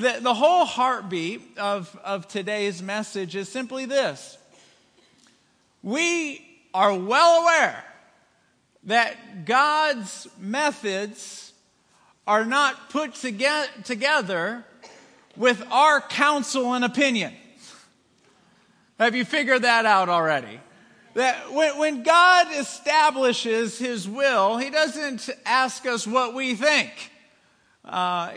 The, the whole heartbeat of, of today's message is simply this We are well aware that God's methods are not put together with our counsel and opinion. Have you figured that out already? That when, when God establishes His will, He doesn't ask us what we think. Uh,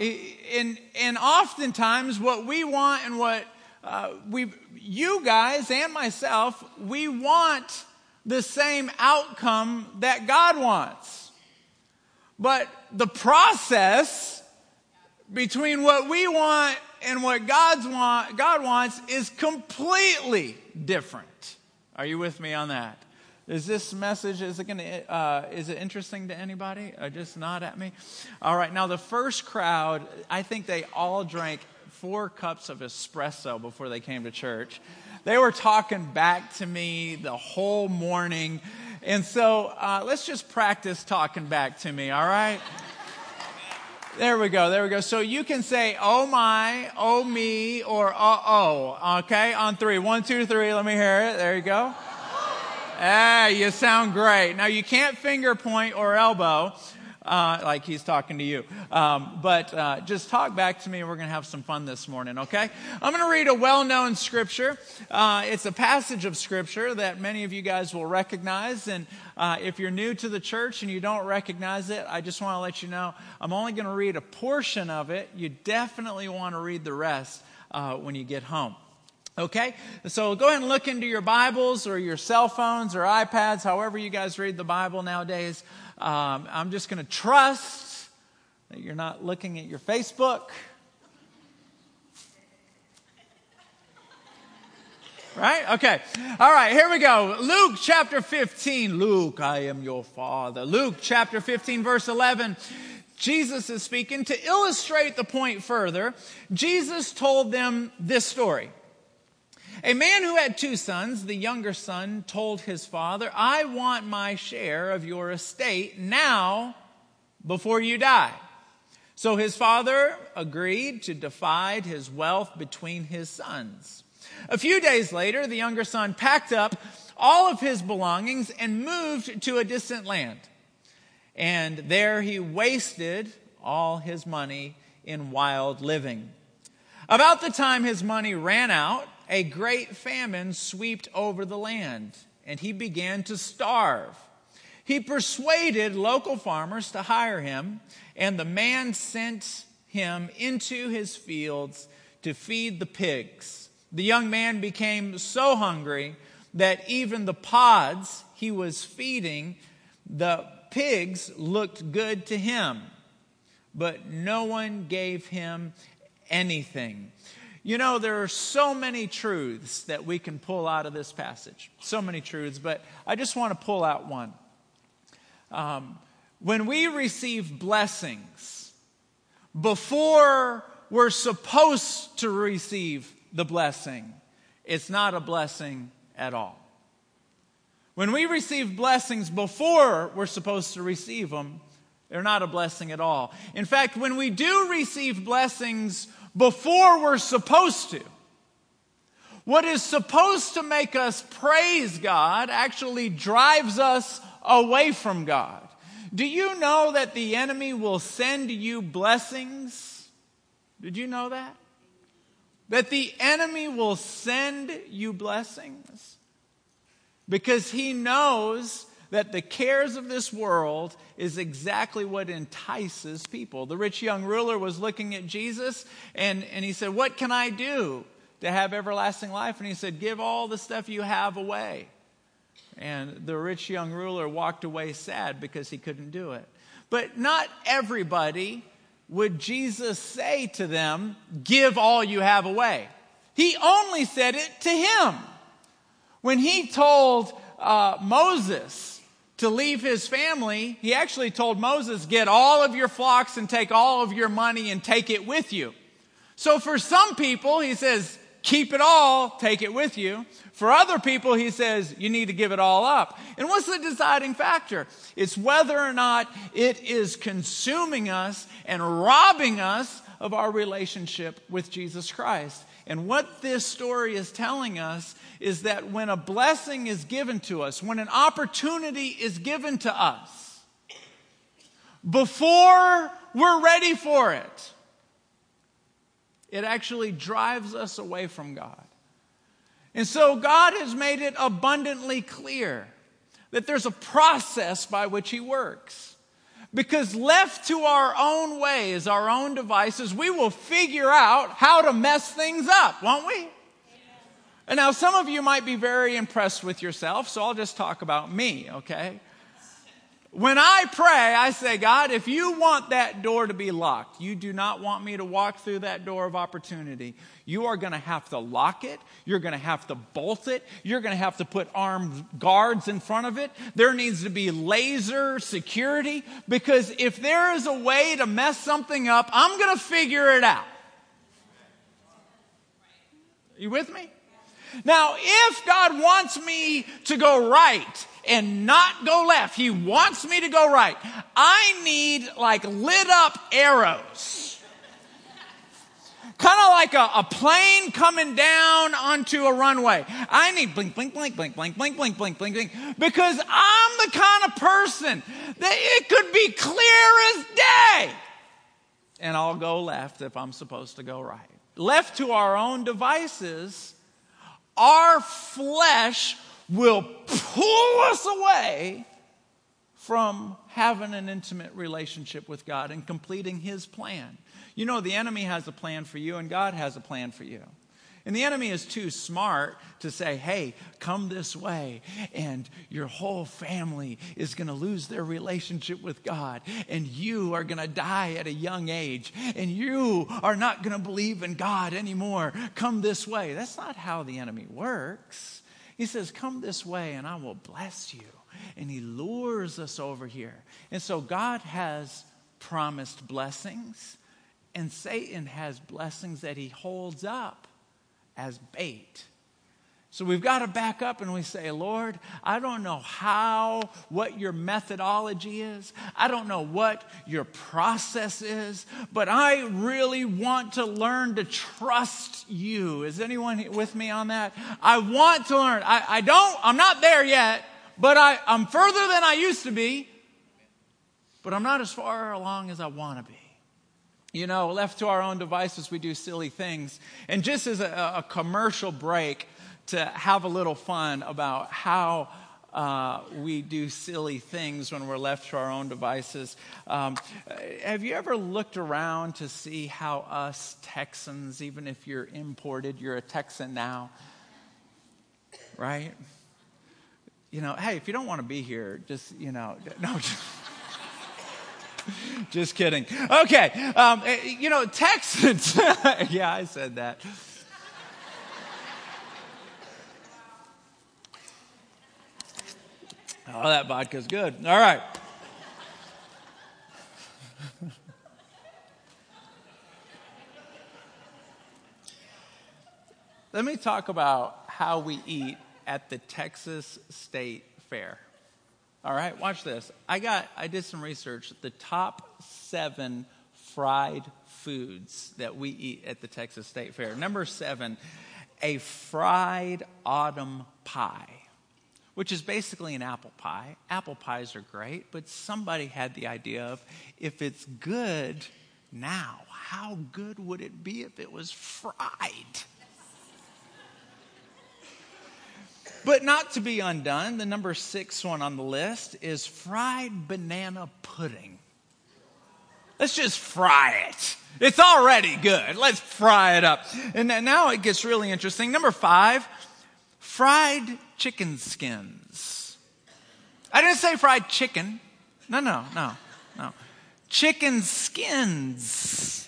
and, and oftentimes, what we want and what uh, we, you guys and myself, we want the same outcome that God wants. But the process between what we want and what God's want, God wants is completely different. Are you with me on that? Is this message is it going to uh, is it interesting to anybody? Or just nod at me. All right. Now the first crowd, I think they all drank four cups of espresso before they came to church. They were talking back to me the whole morning, and so uh, let's just practice talking back to me. All right. There we go. There we go. So you can say, oh my, oh me, or uh oh. Okay, on three. One, two, three. Let me hear it. There you go. Hey, you sound great. Now you can't finger point or elbow. Uh, like he's talking to you. Um, but uh, just talk back to me. We're going to have some fun this morning, okay? I'm going to read a well known scripture. Uh, it's a passage of scripture that many of you guys will recognize. And uh, if you're new to the church and you don't recognize it, I just want to let you know I'm only going to read a portion of it. You definitely want to read the rest uh, when you get home. Okay? So go ahead and look into your Bibles or your cell phones or iPads, however you guys read the Bible nowadays. Um, I'm just going to trust that you're not looking at your Facebook. Right? Okay. All right, here we go. Luke chapter 15. Luke, I am your father. Luke chapter 15, verse 11. Jesus is speaking. To illustrate the point further, Jesus told them this story. A man who had two sons, the younger son told his father, I want my share of your estate now before you die. So his father agreed to divide his wealth between his sons. A few days later, the younger son packed up all of his belongings and moved to a distant land. And there he wasted all his money in wild living. About the time his money ran out, a great famine swept over the land, and he began to starve. He persuaded local farmers to hire him, and the man sent him into his fields to feed the pigs. The young man became so hungry that even the pods he was feeding the pigs looked good to him, but no one gave him anything. You know, there are so many truths that we can pull out of this passage. So many truths, but I just want to pull out one. Um, when we receive blessings, before we're supposed to receive the blessing, it's not a blessing at all. When we receive blessings before we're supposed to receive them, they're not a blessing at all. In fact, when we do receive blessings before we're supposed to. What is supposed to make us praise God actually drives us away from God. Do you know that the enemy will send you blessings? Did you know that? That the enemy will send you blessings because he knows that the cares of this world is exactly what entices people. The rich young ruler was looking at Jesus and, and he said, What can I do to have everlasting life? And he said, Give all the stuff you have away. And the rich young ruler walked away sad because he couldn't do it. But not everybody would Jesus say to them, Give all you have away. He only said it to him. When he told uh, Moses, to leave his family, he actually told Moses, Get all of your flocks and take all of your money and take it with you. So for some people, he says, Keep it all, take it with you. For other people, he says, You need to give it all up. And what's the deciding factor? It's whether or not it is consuming us and robbing us of our relationship with Jesus Christ. And what this story is telling us is that when a blessing is given to us, when an opportunity is given to us, before we're ready for it, it actually drives us away from God. And so God has made it abundantly clear that there's a process by which He works. Because left to our own ways, our own devices, we will figure out how to mess things up, won't we? And now some of you might be very impressed with yourself, so I'll just talk about me, okay? When I pray, I say, God, if you want that door to be locked, you do not want me to walk through that door of opportunity, you are going to have to lock it. You're going to have to bolt it. You're going to have to put armed guards in front of it. There needs to be laser security because if there is a way to mess something up, I'm going to figure it out. You with me? Now, if God wants me to go right, and not go left. He wants me to go right. I need like lit up arrows. kind of like a, a, plane coming down onto a runway. I need blink, blink, blink, blink, blink, blink, blink, blink, blink, blink, because I'm the kind of person that it could be clear as day. And I'll go left if I'm supposed to go right. Left to our own devices, our flesh will pull us away from having an intimate relationship with God and completing His plan. You know, the enemy has a plan for you, and God has a plan for you. And the enemy is too smart to say, hey, come this way, and your whole family is going to lose their relationship with God, and you are going to die at a young age, and you are not going to believe in God anymore. Come this way. That's not how the enemy works. He says, Come this way and I will bless you. And he lures us over here. And so God has promised blessings, and Satan has blessings that he holds up as bait so we've got to back up and we say, Lord, I don't know how, what your methodology is. I don't know what your process is, but I really want to learn to trust you. Is anyone with me on that? I want to learn. I, I don't, I'm not there yet, but I, I'm further than I used to be, but I'm not as far along as I want to be. You know, left to our own devices, we do silly things. And just as a, a commercial break, to have a little fun about how uh, we do silly things when we're left to our own devices. Um, have you ever looked around to see how us Texans, even if you're imported, you're a Texan now, right? You know, hey, if you don't want to be here, just, you know, no, just, just kidding. Okay, um, eh, you know, Texans, yeah, I said that. Oh, that vodka's good. All right. Let me talk about how we eat at the Texas State Fair. All right, watch this. I got I did some research. The top 7 fried foods that we eat at the Texas State Fair. Number 7, a fried autumn pie which is basically an apple pie. Apple pies are great, but somebody had the idea of if it's good now, how good would it be if it was fried? But not to be undone, the number six one on the list is fried banana pudding. Let's just fry it. It's already good. Let's fry it up. And now it gets really interesting. Number five, fried chicken skins. I didn't say fried chicken. No, no, no, no. Chicken skins.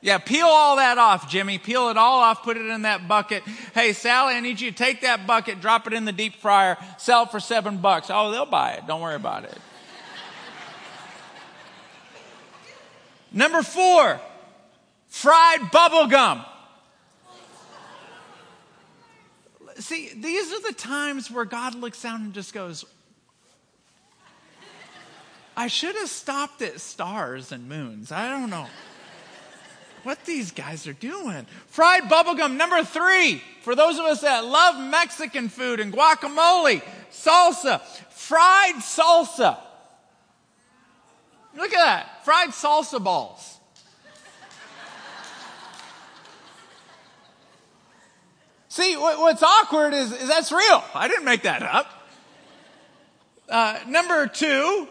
Yeah, peel all that off, Jimmy. Peel it all off, put it in that bucket. Hey, Sally, I need you to take that bucket, drop it in the deep fryer, sell it for seven bucks. Oh, they'll buy it. Don't worry about it. Number four, fried bubble gum. see, these are the times where God looks down and just goes, I should have stopped at stars and moons. I don't know. What these guys are doing. Fried bubblegum, number three. For those of us that love Mexican food and guacamole, salsa, fried salsa. Look at that. Fried salsa balls. See, what's awkward is, is, that's real. I didn't make that up. Uh, number two,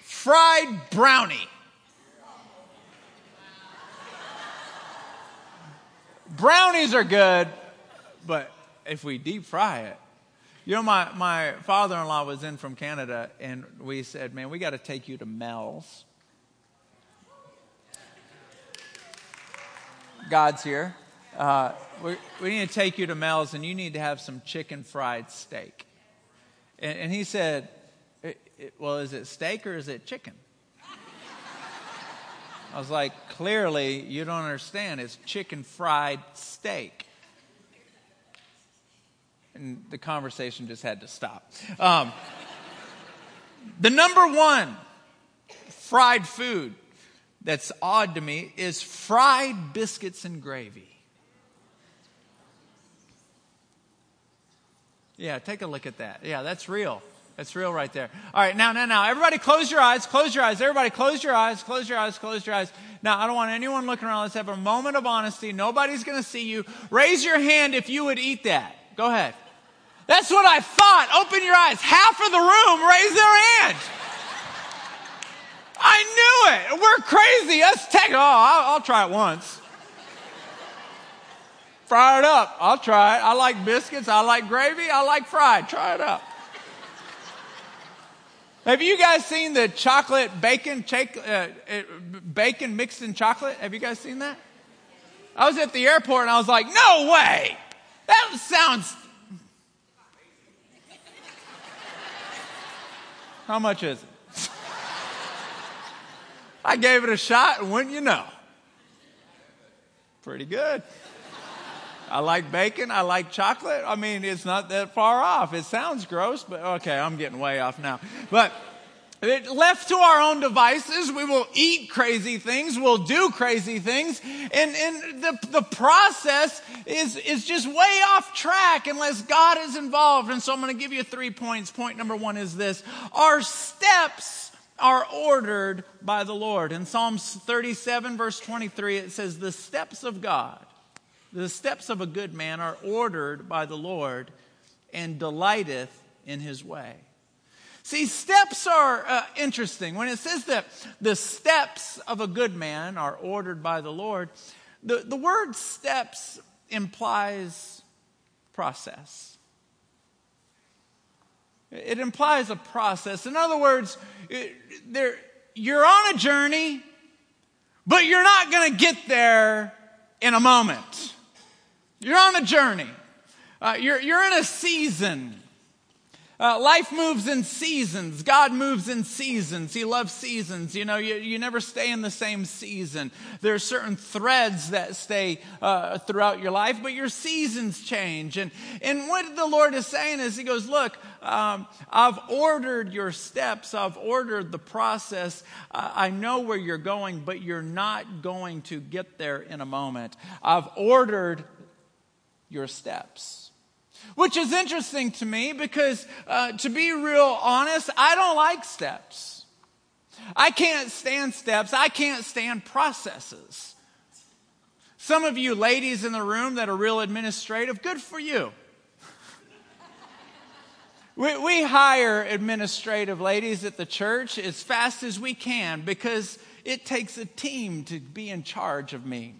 fried brownie. Brownies are good, but if we deep fry it, you know, my, my father in law was in from Canada, and we said, Man, we got to take you to Mel's. God's here. Uh, we, we need to take you to Mel's, and you need to have some chicken fried steak. And, and he said, Well, is it steak or is it chicken? I was like, Clearly, you don't understand. It's chicken fried steak. And the conversation just had to stop. Um, the number one fried food that's odd to me is fried biscuits and gravy. Yeah, take a look at that. Yeah, that's real. That's real right there. All right, now, now, now, everybody close your eyes, close your eyes. Everybody close your eyes, close your eyes, close your eyes. Now, I don't want anyone looking around. Let's have a moment of honesty. Nobody's going to see you. Raise your hand if you would eat that. Go ahead. That's what I thought. Open your eyes. Half of the room raise their hand. I knew it. We're crazy. Us tech. Oh, I'll, I'll try it once. Fry it up. I'll try it. I like biscuits. I like gravy. I like fried. Try it up. Have you guys seen the chocolate bacon, uh, uh, bacon mixed in chocolate? Have you guys seen that? I was at the airport and I was like, no way. That sounds. How much is it? I gave it a shot, and wouldn't you know? Pretty good. I like bacon. I like chocolate. I mean, it's not that far off. It sounds gross, but okay, I'm getting way off now. But left to our own devices, we will eat crazy things, we'll do crazy things, and, and the, the process is, is just way off track unless God is involved. And so I'm going to give you three points. Point number one is this Our steps are ordered by the Lord. In Psalms 37, verse 23, it says, The steps of God, the steps of a good man are ordered by the Lord and delighteth in his way. See, steps are uh, interesting. When it says that the steps of a good man are ordered by the Lord, the, the word steps implies process. It implies a process. In other words, it, you're on a journey, but you're not going to get there in a moment. You're on a journey. Uh, you're, you're in a season. Uh, life moves in seasons. God moves in seasons. He loves seasons. You know, you, you never stay in the same season. There are certain threads that stay uh, throughout your life, but your seasons change. And, and what the Lord is saying is, He goes, Look, um, I've ordered your steps, I've ordered the process. I know where you're going, but you're not going to get there in a moment. I've ordered your steps. Which is interesting to me because, uh, to be real honest, I don't like steps. I can't stand steps. I can't stand processes. Some of you ladies in the room that are real administrative, good for you. we, we hire administrative ladies at the church as fast as we can because it takes a team to be in charge of me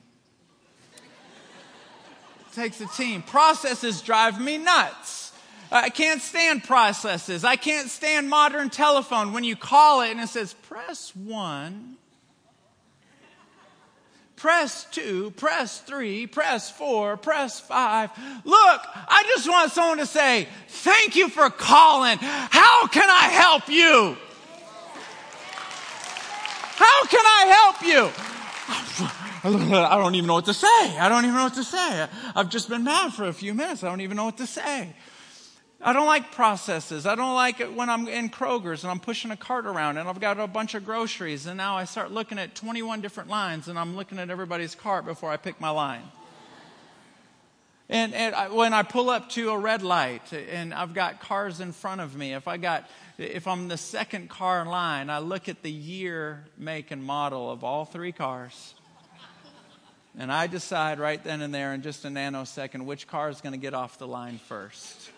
takes a team. Processes drive me nuts. I can't stand processes. I can't stand modern telephone when you call it and it says, press one, press two, press three, press four, press five. Look, I just want someone to say, thank you for calling. How can I help you? How can I help you? I don't even know what to say. I don't even know what to say. I've just been mad for a few minutes. I don't even know what to say. I don't like processes. I don't like it when I'm in Kroger's and I'm pushing a cart around and I've got a bunch of groceries and now I start looking at 21 different lines and I'm looking at everybody's cart before I pick my line. And, and I, when I pull up to a red light and I've got cars in front of me, if I got, if I'm the second car in line, I look at the year, make, and model of all three cars. And I decide right then and there in just a nanosecond which car is going to get off the line first.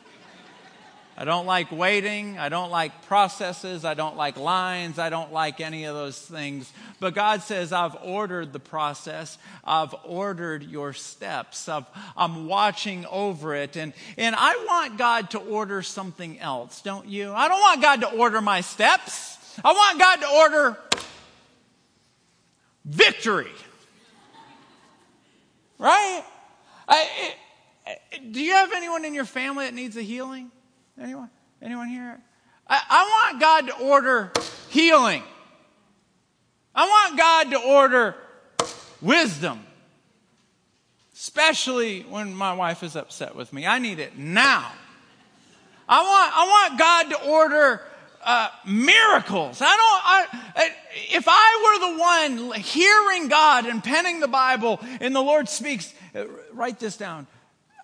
I don't like waiting. I don't like processes. I don't like lines. I don't like any of those things. But God says, I've ordered the process. I've ordered your steps. i am watching over it. And, and I want God to order something else, don't you? I don't want God to order my steps. I want God to order victory. Right? I, do you have anyone in your family that needs a healing? Anyone? Anyone here? I, I want God to order healing. I want God to order wisdom. Especially when my wife is upset with me. I need it now. I want, I want God to order uh, miracles. I don't, I, if I were the one hearing God and penning the Bible and the Lord speaks, uh, write this down.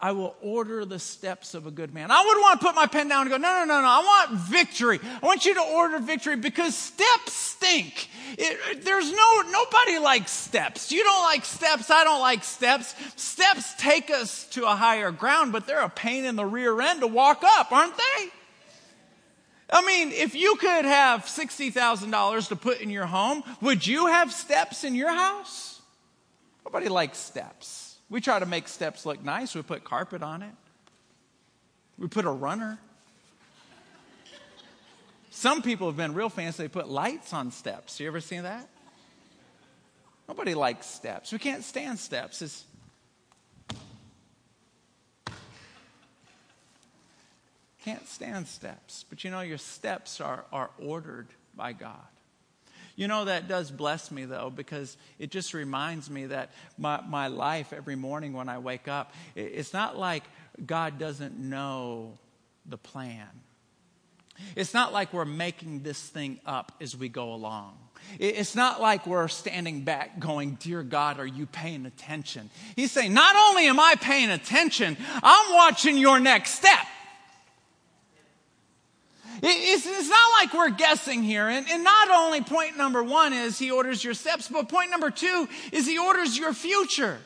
I will order the steps of a good man. I wouldn't want to put my pen down and go, no, no, no, no. I want victory. I want you to order victory because steps stink. It, there's no, nobody likes steps. You don't like steps. I don't like steps. Steps take us to a higher ground, but they're a pain in the rear end to walk up, aren't they? I mean, if you could have $60,000 to put in your home, would you have steps in your house? Nobody likes steps. We try to make steps look nice. We put carpet on it, we put a runner. Some people have been real fancy. They put lights on steps. You ever seen that? Nobody likes steps. We can't stand steps. It's, can't stand steps. But you know, your steps are, are ordered by God. You know, that does bless me though, because it just reminds me that my, my life every morning when I wake up, it's not like God doesn't know the plan. It's not like we're making this thing up as we go along. It's not like we're standing back going, Dear God, are you paying attention? He's saying, Not only am I paying attention, I'm watching your next step. It's, not like we're guessing here. And not only point number one is he orders your steps, but point number two is he orders your future.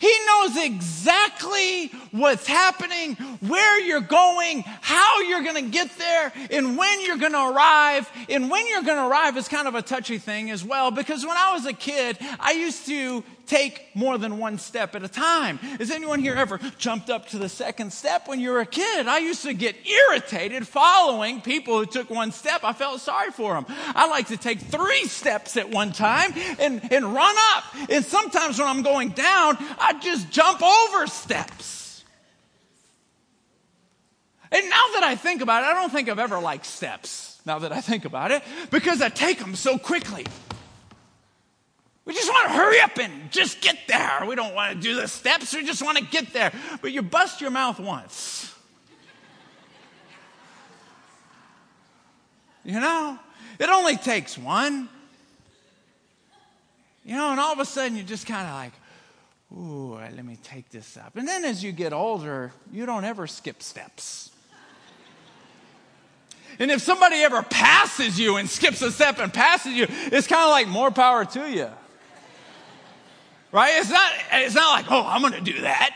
He knows exactly what's happening, where you're going, how you're going to get there, and when you're going to arrive. And when you're going to arrive is kind of a touchy thing as well, because when I was a kid, I used to take more than one step at a time. Has anyone here ever jumped up to the second step when you were a kid? I used to get irritated following people who took one step. I felt sorry for them. I like to take three steps at one time and, and run up. And sometimes when I'm going down, I just jump over steps. And now that I think about it, I don't think I've ever liked steps, now that I think about it, because I take them so quickly. We just want to hurry up and just get there. We don't want to do the steps, we just want to get there. But you bust your mouth once. You know, it only takes one. You know, and all of a sudden you're just kind of like, ooh, let me take this up. And then as you get older, you don't ever skip steps. And if somebody ever passes you and skips a step and passes you, it's kind of like more power to you. Right? It's not, it's not like, oh, I'm going to do that.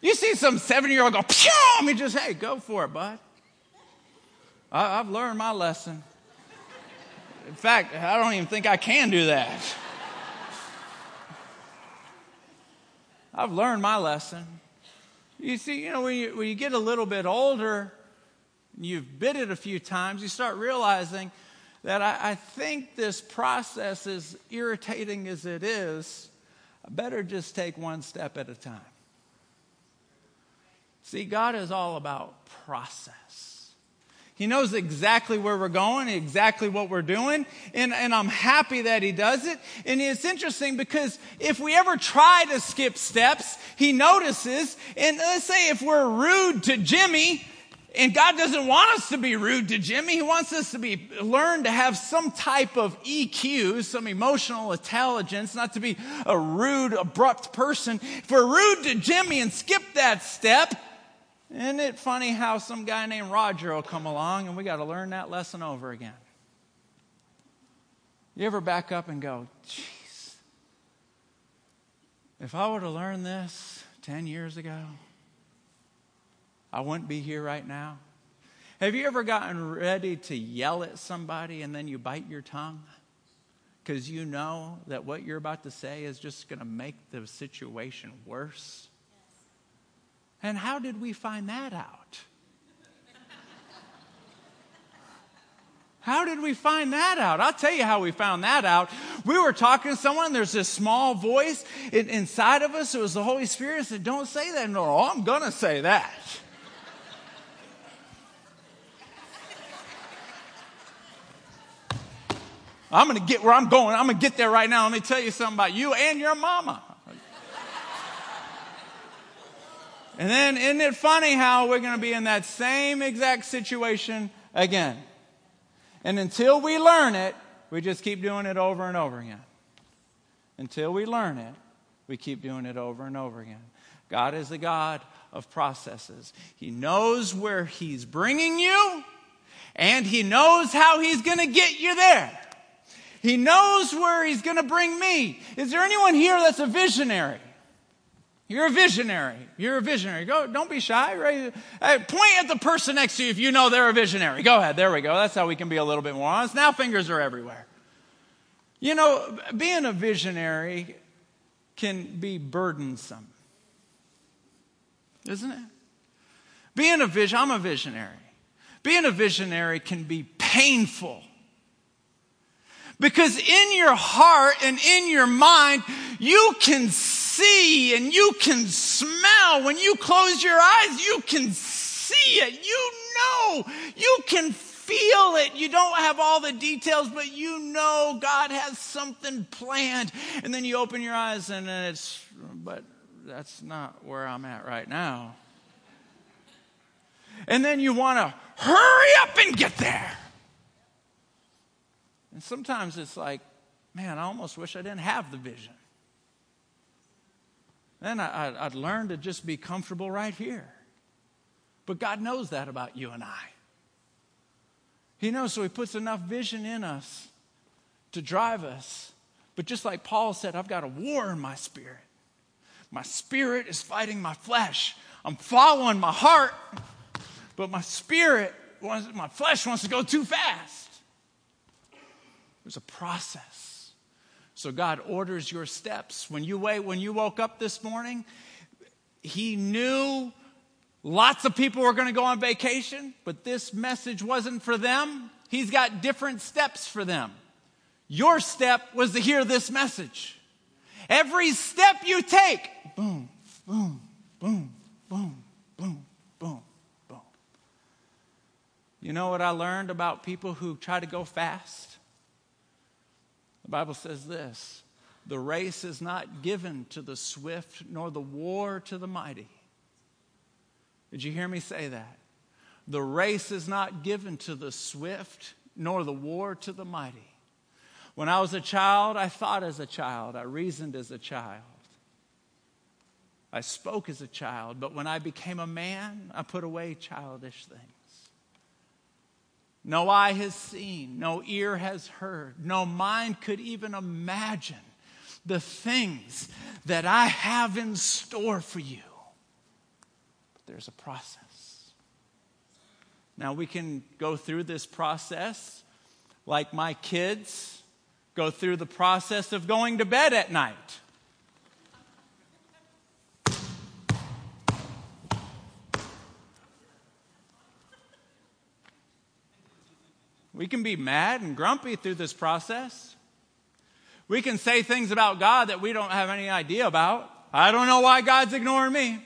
You see some seven year old go, pew, I just, hey, go for it, bud. I, I've learned my lesson. In fact, I don't even think I can do that. I've learned my lesson. You see, you know, when you, when you get a little bit older, you've bit it a few times, you start realizing that I, I think this process, as irritating as it is, I better just take one step at a time. See, God is all about process. He knows exactly where we're going, exactly what we're doing, and, and I'm happy that He does it. And it's interesting because if we ever try to skip steps, He notices. And let's say if we're rude to Jimmy, And God doesn't want us to be rude to Jimmy. He wants us to be learn to have some type of EQ, some emotional intelligence, not to be a rude, abrupt person. If we're rude to Jimmy and skip that step, isn't it funny how some guy named Roger will come along and we got to learn that lesson over again? You ever back up and go, jeez, if I were to learn this 10 years ago, I wouldn't be here right now. Have you ever gotten ready to yell at somebody and then you bite your tongue? Because you know that what you're about to say is just going to make the situation worse? And how did we find that out? How did we find that out? I'll tell you how we found that out. We were talking to someone, there's this small voice inside of us. It was the Holy Spirit said, Don't say that. No, oh, I'm going to say that. I'm going to get where I'm going. I'm going to get there right now. Let me tell you something about you and your mama. and then, isn't it funny how we're going to be in that same exact situation again? And until we learn it, we just keep doing it over and over again. Until we learn it, we keep doing it over and over again. God is the God of processes. He knows where He's bringing you, and He knows how He's going to get you there. He knows where He's going to bring me. Is there anyone here that's a visionary? You're a visionary. You're a visionary. Go, don't be shy. Right? Hey, point at the person next to you if you know they're a visionary. Go ahead. There we go. That's how we can be a little bit more honest. Now fingers are everywhere. You know, being a visionary can be burdensome. Isn't it? Being a vision, I'm a visionary. Being a visionary can be painful. Because in your heart and in your mind, you can see and you can smell. When you close your eyes, you can see it. You know. You can feel it. You don't have all the details, but you know God has something planned. And then you open your eyes and it's, but that's not where I'm at right now. And then you want to hurry up and get there. And sometimes it's like, man, I almost wish I didn't have the vision. Then I, would learn to just be comfortable right here. But God knows that about you and I. He knows, so He puts enough vision in us to drive us. But just like Paul said, I've got a war in my spirit. My spirit is fighting my flesh. I'm following my heart, but my spirit, wants, my flesh wants to go too fast. There's a process. So God orders your steps. When you wait, when you woke up this morning, He knew lots of people were going to go on vacation, but this message wasn't for them. He's got different steps for them. Your step was to hear this message. Every step you take, boom, boom, boom, boom, boom, boom, boom. You know what I learned about people who try to go fast? The Bible says this the race is not given to the swift, nor the war to the mighty. Did you hear me say that? The race is not given to the swift, nor the war to the mighty. When I was a child, I thought as a child, I reasoned as a child. I spoke as a child, but when I became a man, I put away childish things. No eye has seen, no ear has heard, no mind could even imagine the things that I have in store for you. But there's a process. Now, we can go through this process like my kids go through the process of going to bed at night. We can be mad and grumpy through this process. We can say things about God that we don't have any idea about. I don't know why God's ignoring me.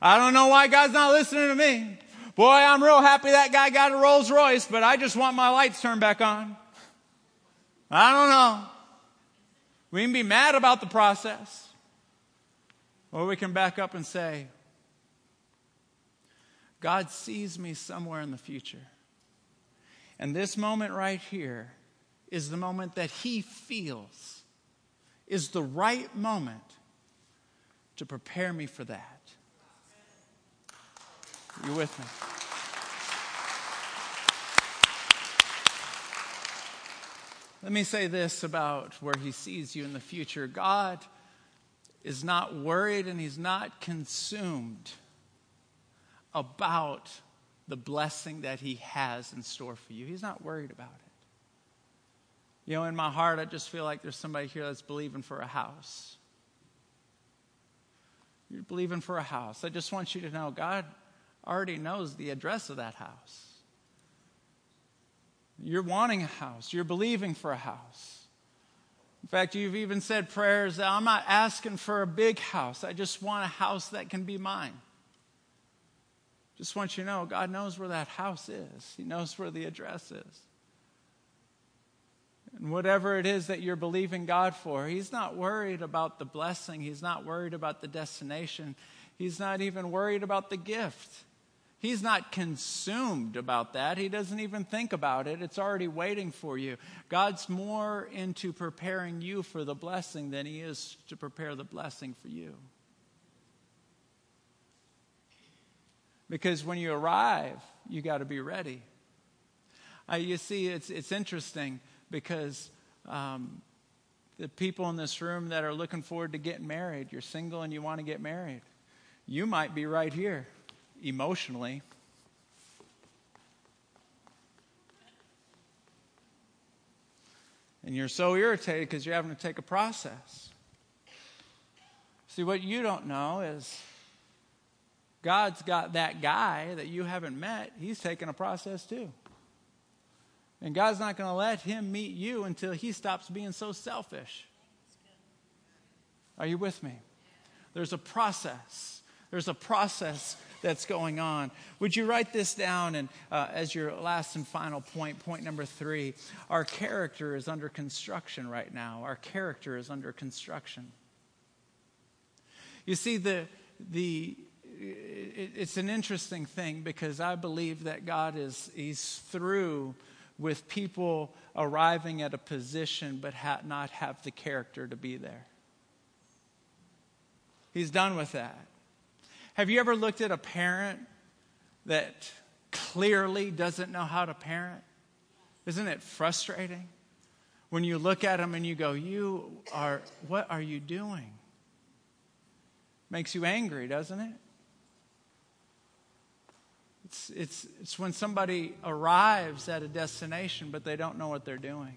I don't know why God's not listening to me. Boy, I'm real happy that guy got a Rolls Royce, but I just want my lights turned back on. I don't know. We can be mad about the process. Or we can back up and say, God sees me somewhere in the future. And this moment right here is the moment that He feels is the right moment to prepare me for that. You with me? Let me say this about where He sees you in the future. God is not worried and He's not consumed about the blessing that He has in store for you. He's not worried about it. You know, in my heart, I just feel like there's somebody here that's believing for a house. You're believing for a house. I just want you to know God already knows the address of that house. You're wanting a house, you're believing for a house. In fact, you've even said prayers that I'm not asking for a big house, I just want a house that can be mine. Just want you to know, God knows where that house is, He knows where the address is. And whatever it is that you're believing God for, He's not worried about the blessing, He's not worried about the destination, He's not even worried about the gift. He's not consumed about that. He doesn't even think about it. It's already waiting for you. God's more into preparing you for the blessing than He is to prepare the blessing for you. Because when you arrive, you got to be ready. Uh, you see, it's, it's interesting because um, the people in this room that are looking forward to getting married, you're single and you want to get married, you might be right here emotionally. And you're so irritated because you're having to take a process. See, what you don't know is God's got that guy that you haven't met, he's taking a process too. And God's not going to let him meet you until he stops being so selfish. Are you with me? There's a process. There's a process that's going on. Would you write this down and uh, as your last and final point, point number three? Our character is under construction right now. Our character is under construction. You see, the the it's an interesting thing because I believe that God is He's through with people arriving at a position but ha- not have the character to be there. He's done with that. Have you ever looked at a parent that clearly doesn't know how to parent? Isn't it frustrating? When you look at them and you go, You are, what are you doing? Makes you angry, doesn't it? It's, it's, it's when somebody arrives at a destination but they don't know what they're doing.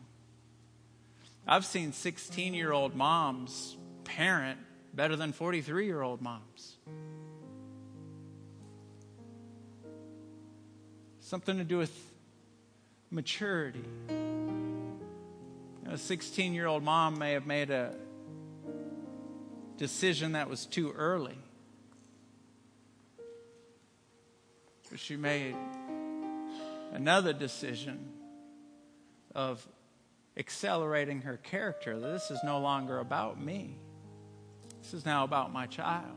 I've seen 16 year old moms parent better than 43 year old moms. something to do with maturity. a 16 year old mom may have made a decision that was too early. But she made another decision of accelerating her character. This is no longer about me, this is now about my child.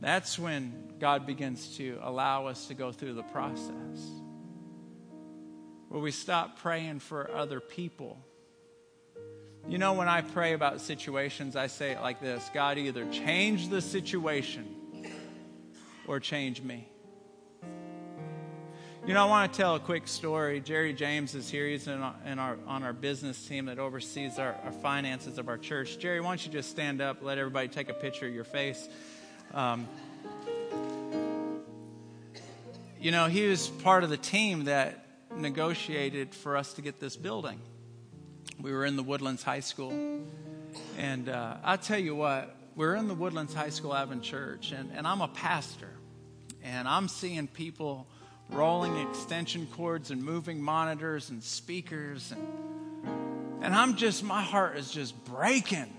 That's when God begins to allow us to go through the process. Where we stop praying for other people. You know, when I pray about situations, I say it like this God, either change the situation or change me. You know, I want to tell a quick story. Jerry James is here. He's in our, in our on our business team that oversees our, our, finances of our church. Jerry, why don't you just stand up, let everybody take a picture of your face. Um, you know, he was part of the team that negotiated for us to get this building. We were in the Woodlands High School. And uh, I'll tell you what, we're in the Woodlands High School Advent Church, and, and I'm a pastor. And I'm seeing people rolling extension cords and moving monitors and speakers. And, and I'm just, my heart is just breaking.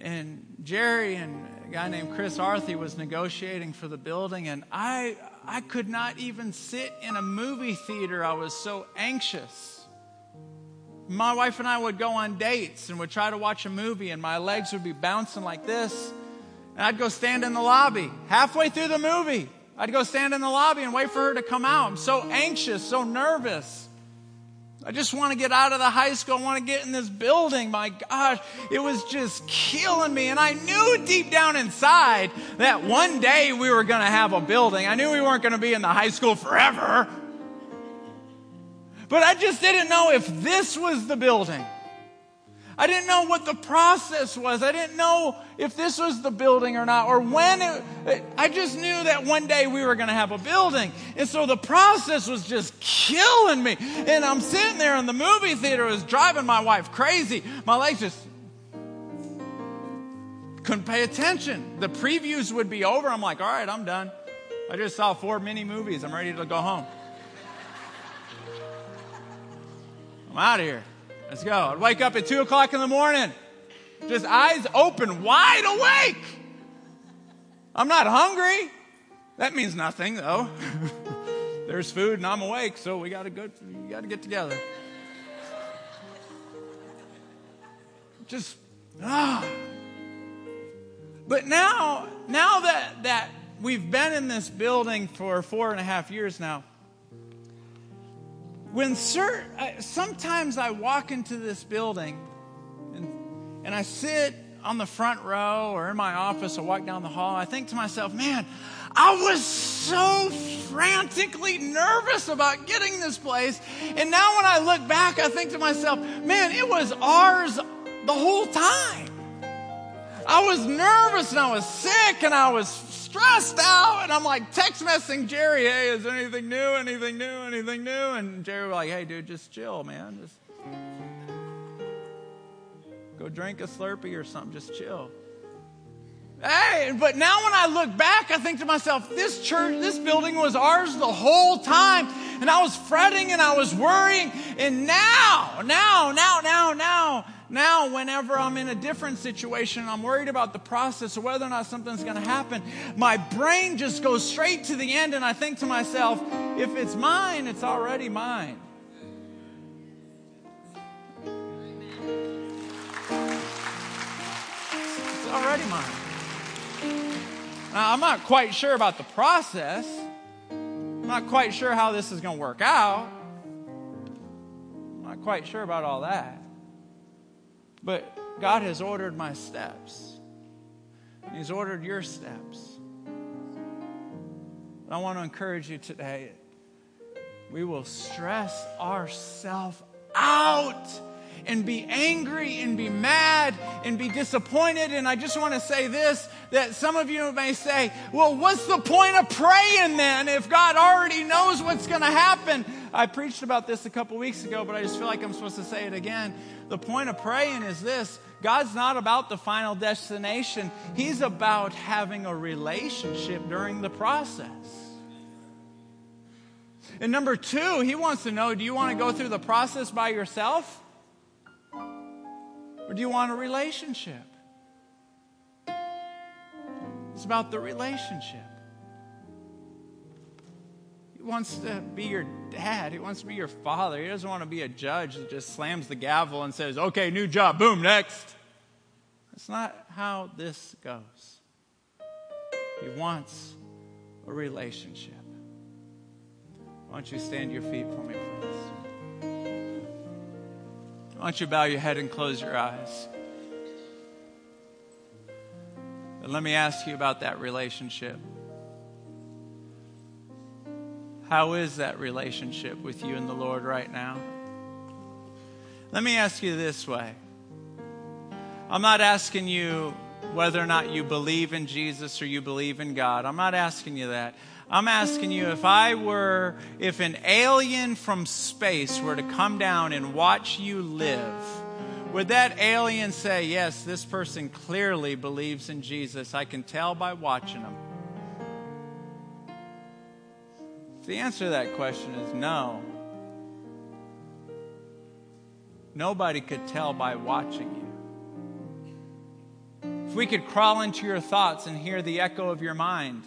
And Jerry and a guy named Chris Arthey was negotiating for the building, and I, I could not even sit in a movie theater. I was so anxious. My wife and I would go on dates and would try to watch a movie, and my legs would be bouncing like this. And I'd go stand in the lobby. Halfway through the movie, I'd go stand in the lobby and wait for her to come out. I'm so anxious, so nervous. I just want to get out of the high school. I want to get in this building. My gosh, it was just killing me. And I knew deep down inside that one day we were going to have a building. I knew we weren't going to be in the high school forever. But I just didn't know if this was the building. I didn't know what the process was. I didn't know if this was the building or not, or when it, I just knew that one day we were going to have a building. And so the process was just killing me. And I'm sitting there in the movie theater, it was driving my wife crazy. My legs just couldn't pay attention. The previews would be over. I'm like, all right, I'm done. I just saw four mini movies. I'm ready to go home. I'm out of here. Let's go. I'd wake up at 2 o'clock in the morning, just eyes open, wide awake. I'm not hungry. That means nothing, though. There's food and I'm awake, so we got to go. We got to get together. Just ah. But now, now that that we've been in this building for four and a half years now, when certain, sometimes I walk into this building and, and I sit on the front row or in my office or walk down the hall, I think to myself, man, I was so frantically nervous about getting this place. And now when I look back, I think to myself, man, it was ours the whole time. I was nervous and I was sick and I was stressed out. And I'm like text messaging Jerry, hey, is there anything new? Anything new? Anything new? And Jerry was like, hey, dude, just chill, man. Just go drink a Slurpee or something. Just chill. Hey, but now when I look back, I think to myself, this church, this building was ours the whole time. And I was fretting and I was worrying. And now, now, now, now, now, now, whenever I'm in a different situation and I'm worried about the process or whether or not something's going to happen, my brain just goes straight to the end and I think to myself, if it's mine, it's already mine. It's already mine. Now, I'm not quite sure about the process. I'm not quite sure how this is going to work out. I'm not quite sure about all that. But God has ordered my steps, He's ordered your steps. And I want to encourage you today. We will stress ourselves out and be angry and be mad and be disappointed. And I just want to say this that some of you may say, well, what's the point of praying then if God already knows what's going to happen? I preached about this a couple weeks ago, but I just feel like I'm supposed to say it again. The point of praying is this God's not about the final destination, He's about having a relationship during the process. And number two, He wants to know do you want to go through the process by yourself? Or do you want a relationship? It's about the relationship wants to be your dad. He wants to be your father. He doesn't want to be a judge that just slams the gavel and says, okay, new job, boom, next. That's not how this goes. He wants a relationship. Why don't you stand your feet for me, please? Why don't you bow your head and close your eyes? And let me ask you about that relationship. How is that relationship with you and the Lord right now? Let me ask you this way I'm not asking you whether or not you believe in Jesus or you believe in God. I'm not asking you that. I'm asking you if I were, if an alien from space were to come down and watch you live, would that alien say, Yes, this person clearly believes in Jesus? I can tell by watching them. The answer to that question is no. Nobody could tell by watching you. If we could crawl into your thoughts and hear the echo of your mind,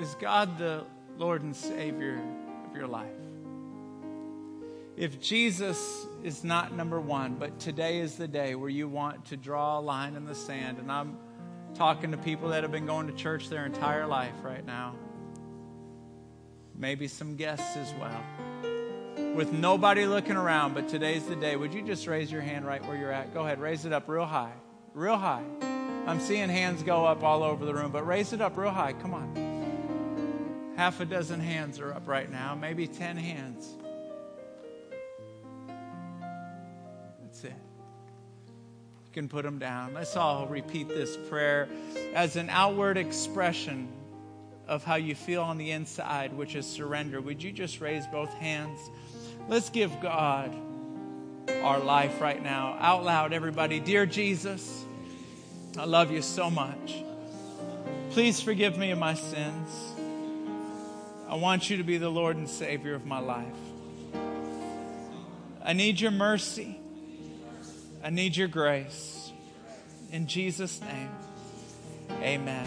is God the Lord and Savior of your life? if Jesus is not number one, but today is the day where you want to draw a line in the sand, and I'm talking to people that have been going to church their entire life right now, maybe some guests as well, with nobody looking around, but today's the day. Would you just raise your hand right where you're at? Go ahead, raise it up real high, real high. I'm seeing hands go up all over the room, but raise it up real high. Come on. Half a dozen hands are up right now, maybe 10 hands. Can put them down. Let's all repeat this prayer as an outward expression of how you feel on the inside, which is surrender. Would you just raise both hands? Let's give God our life right now. Out loud, everybody. Dear Jesus, I love you so much. Please forgive me of my sins. I want you to be the Lord and Savior of my life. I need your mercy. I need your grace. In Jesus' name, amen.